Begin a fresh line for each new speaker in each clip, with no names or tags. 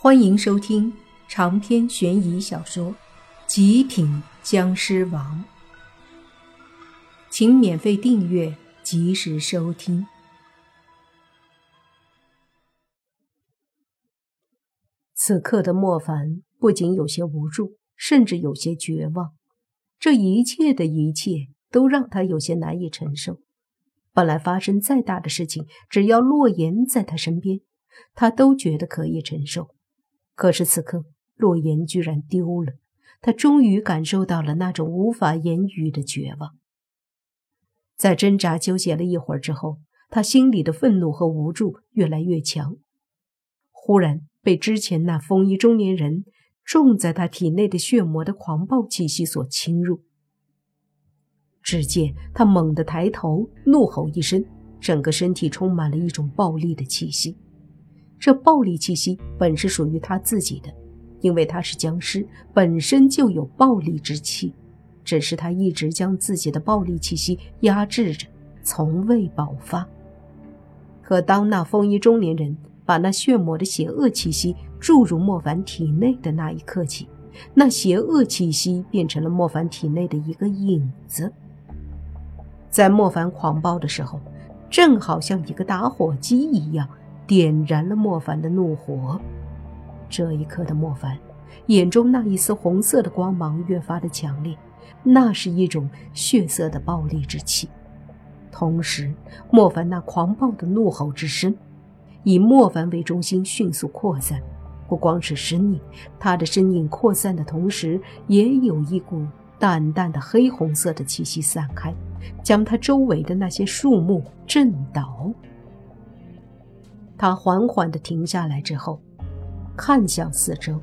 欢迎收听长篇悬疑小说《极品僵尸王》，请免费订阅，及时收听。此刻的莫凡不仅有些无助，甚至有些绝望。这一切的一切都让他有些难以承受。本来发生再大的事情，只要洛言在他身边，他都觉得可以承受。可是此刻，洛言居然丢了，他终于感受到了那种无法言语的绝望。在挣扎纠结了一会儿之后，他心里的愤怒和无助越来越强。忽然被之前那风衣中年人种在他体内的血魔的狂暴气息所侵入。只见他猛地抬头，怒吼一声，整个身体充满了一种暴力的气息。这暴力气息本是属于他自己的，因为他是僵尸，本身就有暴力之气，只是他一直将自己的暴力气息压制着，从未爆发。可当那风衣中年人把那血魔的邪恶气息注入莫凡体内的那一刻起，那邪恶气息变成了莫凡体内的一个影子。在莫凡狂暴的时候，正好像一个打火机一样。点燃了莫凡的怒火。这一刻的莫凡，眼中那一丝红色的光芒越发的强烈，那是一种血色的暴力之气。同时，莫凡那狂暴的怒吼之声，以莫凡为中心迅速扩散。不光是身影，他的身影扩散的同时，也有一股淡淡的黑红色的气息散开，将他周围的那些树木震倒。他缓缓地停下来之后，看向四周。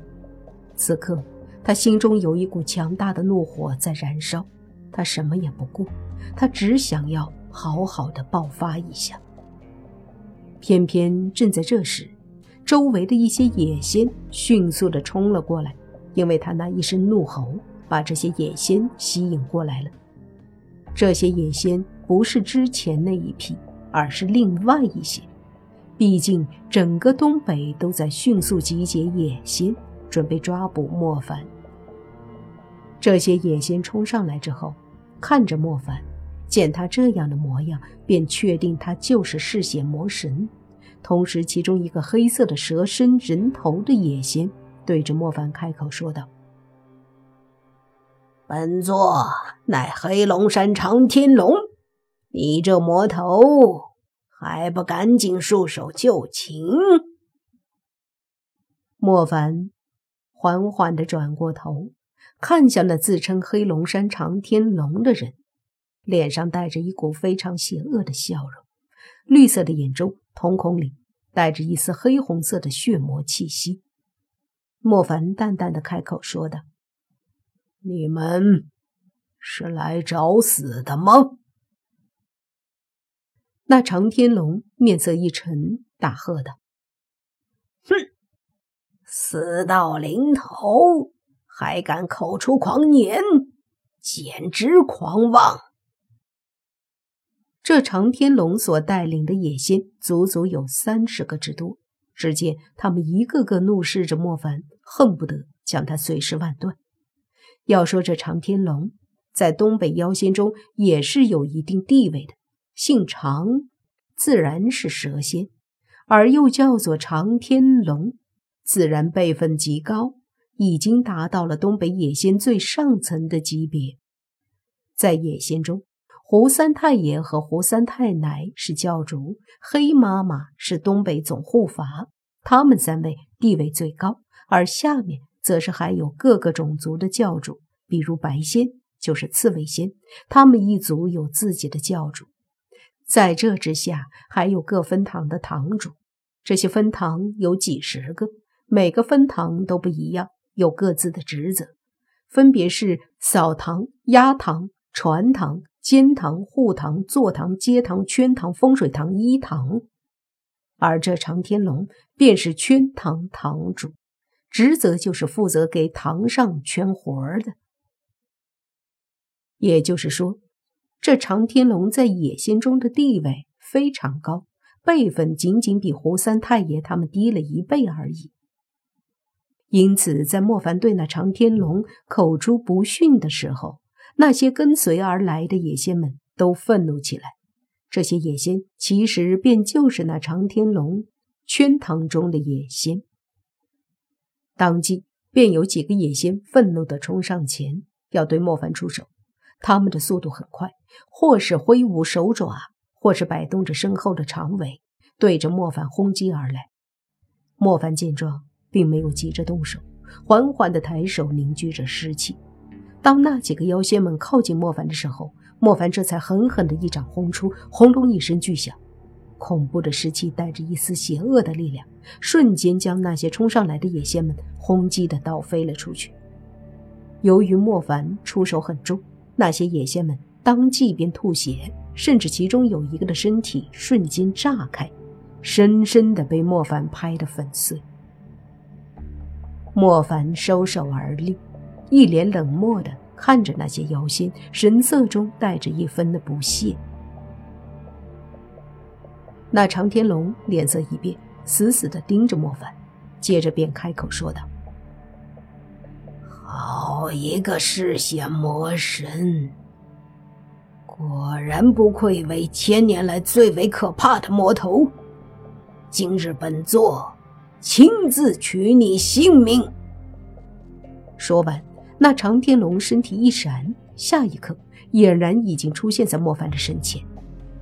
此刻，他心中有一股强大的怒火在燃烧。他什么也不顾，他只想要好好的爆发一下。偏偏正在这时，周围的一些野仙迅速地冲了过来，因为他那一声怒吼，把这些野仙吸引过来了。这些野仙不是之前那一批，而是另外一些。毕竟，整个东北都在迅速集结野仙，准备抓捕莫凡。这些野仙冲上来之后，看着莫凡，见他这样的模样，便确定他就是嗜血魔神。同时，其中一个黑色的蛇身人头的野仙对着莫凡开口说道：“
本座乃黑龙山长天龙，你这魔头！”还不赶紧束手就擒！
莫凡缓缓地转过头，看向那自称黑龙山长天龙的人，脸上带着一股非常邪恶的笑容，绿色的眼中瞳孔里带着一丝黑红色的血魔气息。莫凡淡淡的开口说道：“
你们是来找死的吗？”
那长天龙面色一沉，大喝道：“
哼，死到临头还敢口出狂言，简直狂妄！”
这长天龙所带领的野仙足足有三十个之多，只见他们一个个怒视着莫凡，恨不得将他碎尸万段。要说这长天龙在东北妖仙中也是有一定地位的。姓常，自然是蛇仙，而又叫做长天龙，自然辈分极高，已经达到了东北野仙最上层的级别。在野仙中，胡三太爷和胡三太奶是教主，黑妈妈是东北总护法，他们三位地位最高，而下面则是还有各个种族的教主，比如白仙就是刺猬仙，他们一族有自己的教主。在这之下，还有各分堂的堂主，这些分堂有几十个，每个分堂都不一样，有各自的职责，分别是扫堂、压堂、传堂、监堂、护堂、坐堂、接堂、圈堂、风水堂、一堂。而这长天龙便是圈堂堂主，职责就是负责给堂上圈活的。也就是说。这长天龙在野仙中的地位非常高，辈分仅仅比胡三太爷他们低了一倍而已。因此，在莫凡对那长天龙口出不逊的时候，那些跟随而来的野仙们都愤怒起来。这些野仙其实便就是那长天龙圈堂中的野仙。当即，便有几个野仙愤怒地冲上前，要对莫凡出手。他们的速度很快，或是挥舞手爪，或是摆动着身后的长尾，对着莫凡轰击而来。莫凡见状。并没有急着动手，缓缓地抬手凝聚着尸气。当那几个妖仙们靠近莫凡的时候，莫凡这才狠狠地一掌轰出，轰隆一声巨响，恐怖的尸气带着一丝邪恶的力量，瞬间将那些冲上来的野仙们轰击得倒飞了出去。由于莫凡出手很重，那些野仙们当即便吐血，甚至其中有一个的身体瞬间炸开，深深的被莫凡拍得粉碎。莫凡收手而立，一脸冷漠的看着那些妖仙，神色中带着一分的不屑。那长天龙脸色一变，死死的盯着莫凡，接着便开口说道：“
好一个嗜血魔神，果然不愧为千年来最为可怕的魔头。今日本座……”亲自取你性命！
说完，那长天龙身体一闪，下一刻俨然已经出现在莫凡的身前。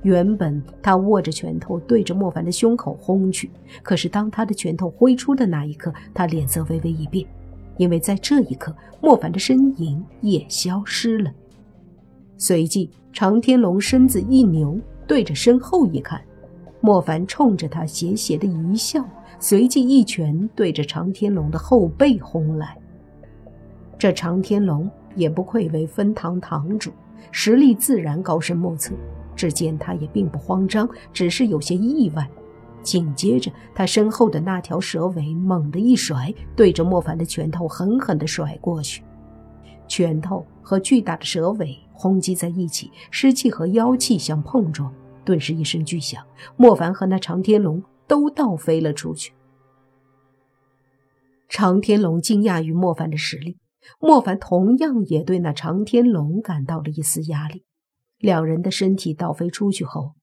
原本他握着拳头对着莫凡的胸口轰去，可是当他的拳头挥出的那一刻，他脸色微微一变，因为在这一刻，莫凡的身影也消失了。随即，常天龙身子一扭，对着身后一看，莫凡冲着他邪邪的一笑。随即一拳对着常天龙的后背轰来。这长天龙也不愧为分堂堂主，实力自然高深莫测。只见他也并不慌张，只是有些意外。紧接着，他身后的那条蛇尾猛地一甩，对着莫凡的拳头狠狠地甩过去。拳头和巨大的蛇尾轰击在一起，湿气和妖气相碰撞，顿时一声巨响，莫凡和那长天龙。都倒飞了出去。长天龙惊讶于莫凡的实力，莫凡同样也对那长天龙感到了一丝压力。两人的身体倒飞出去后，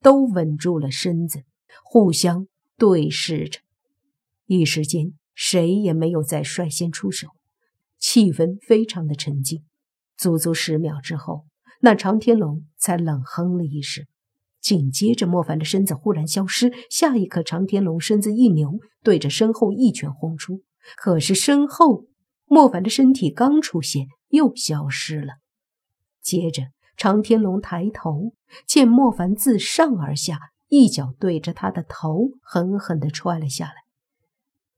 都稳住了身子，互相对视着。一时间，谁也没有再率先出手，气氛非常的沉静。足足十秒之后，那长天龙才冷哼了一声。紧接着，莫凡的身子忽然消失。下一刻，长天龙身子一扭，对着身后一拳轰出。可是身后，莫凡的身体刚出现，又消失了。接着，长天龙抬头，见莫凡自上而下一脚对着他的头狠狠地踹了下来。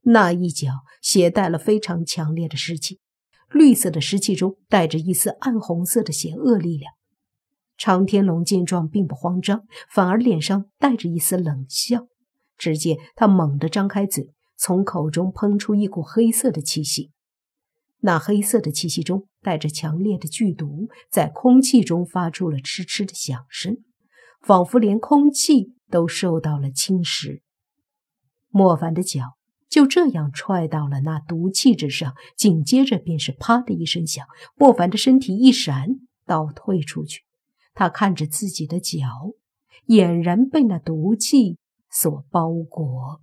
那一脚携带了非常强烈的湿气，绿色的湿气中带着一丝暗红色的邪恶力量。长天龙见状，并不慌张，反而脸上带着一丝冷笑。只见他猛地张开嘴，从口中喷出一股黑色的气息。那黑色的气息中带着强烈的剧毒，在空气中发出了嗤嗤的响声，仿佛连空气都受到了侵蚀。莫凡的脚就这样踹到了那毒气之上，紧接着便是啪的一声响，莫凡的身体一闪，倒退出去。他看着自己的脚，俨然被那毒气所包裹。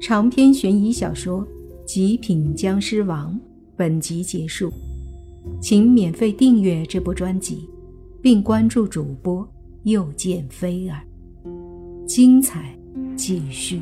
长篇悬疑小说《极品僵尸王》本集结束，请免费订阅这部专辑，并关注主播又见菲儿，精彩继续。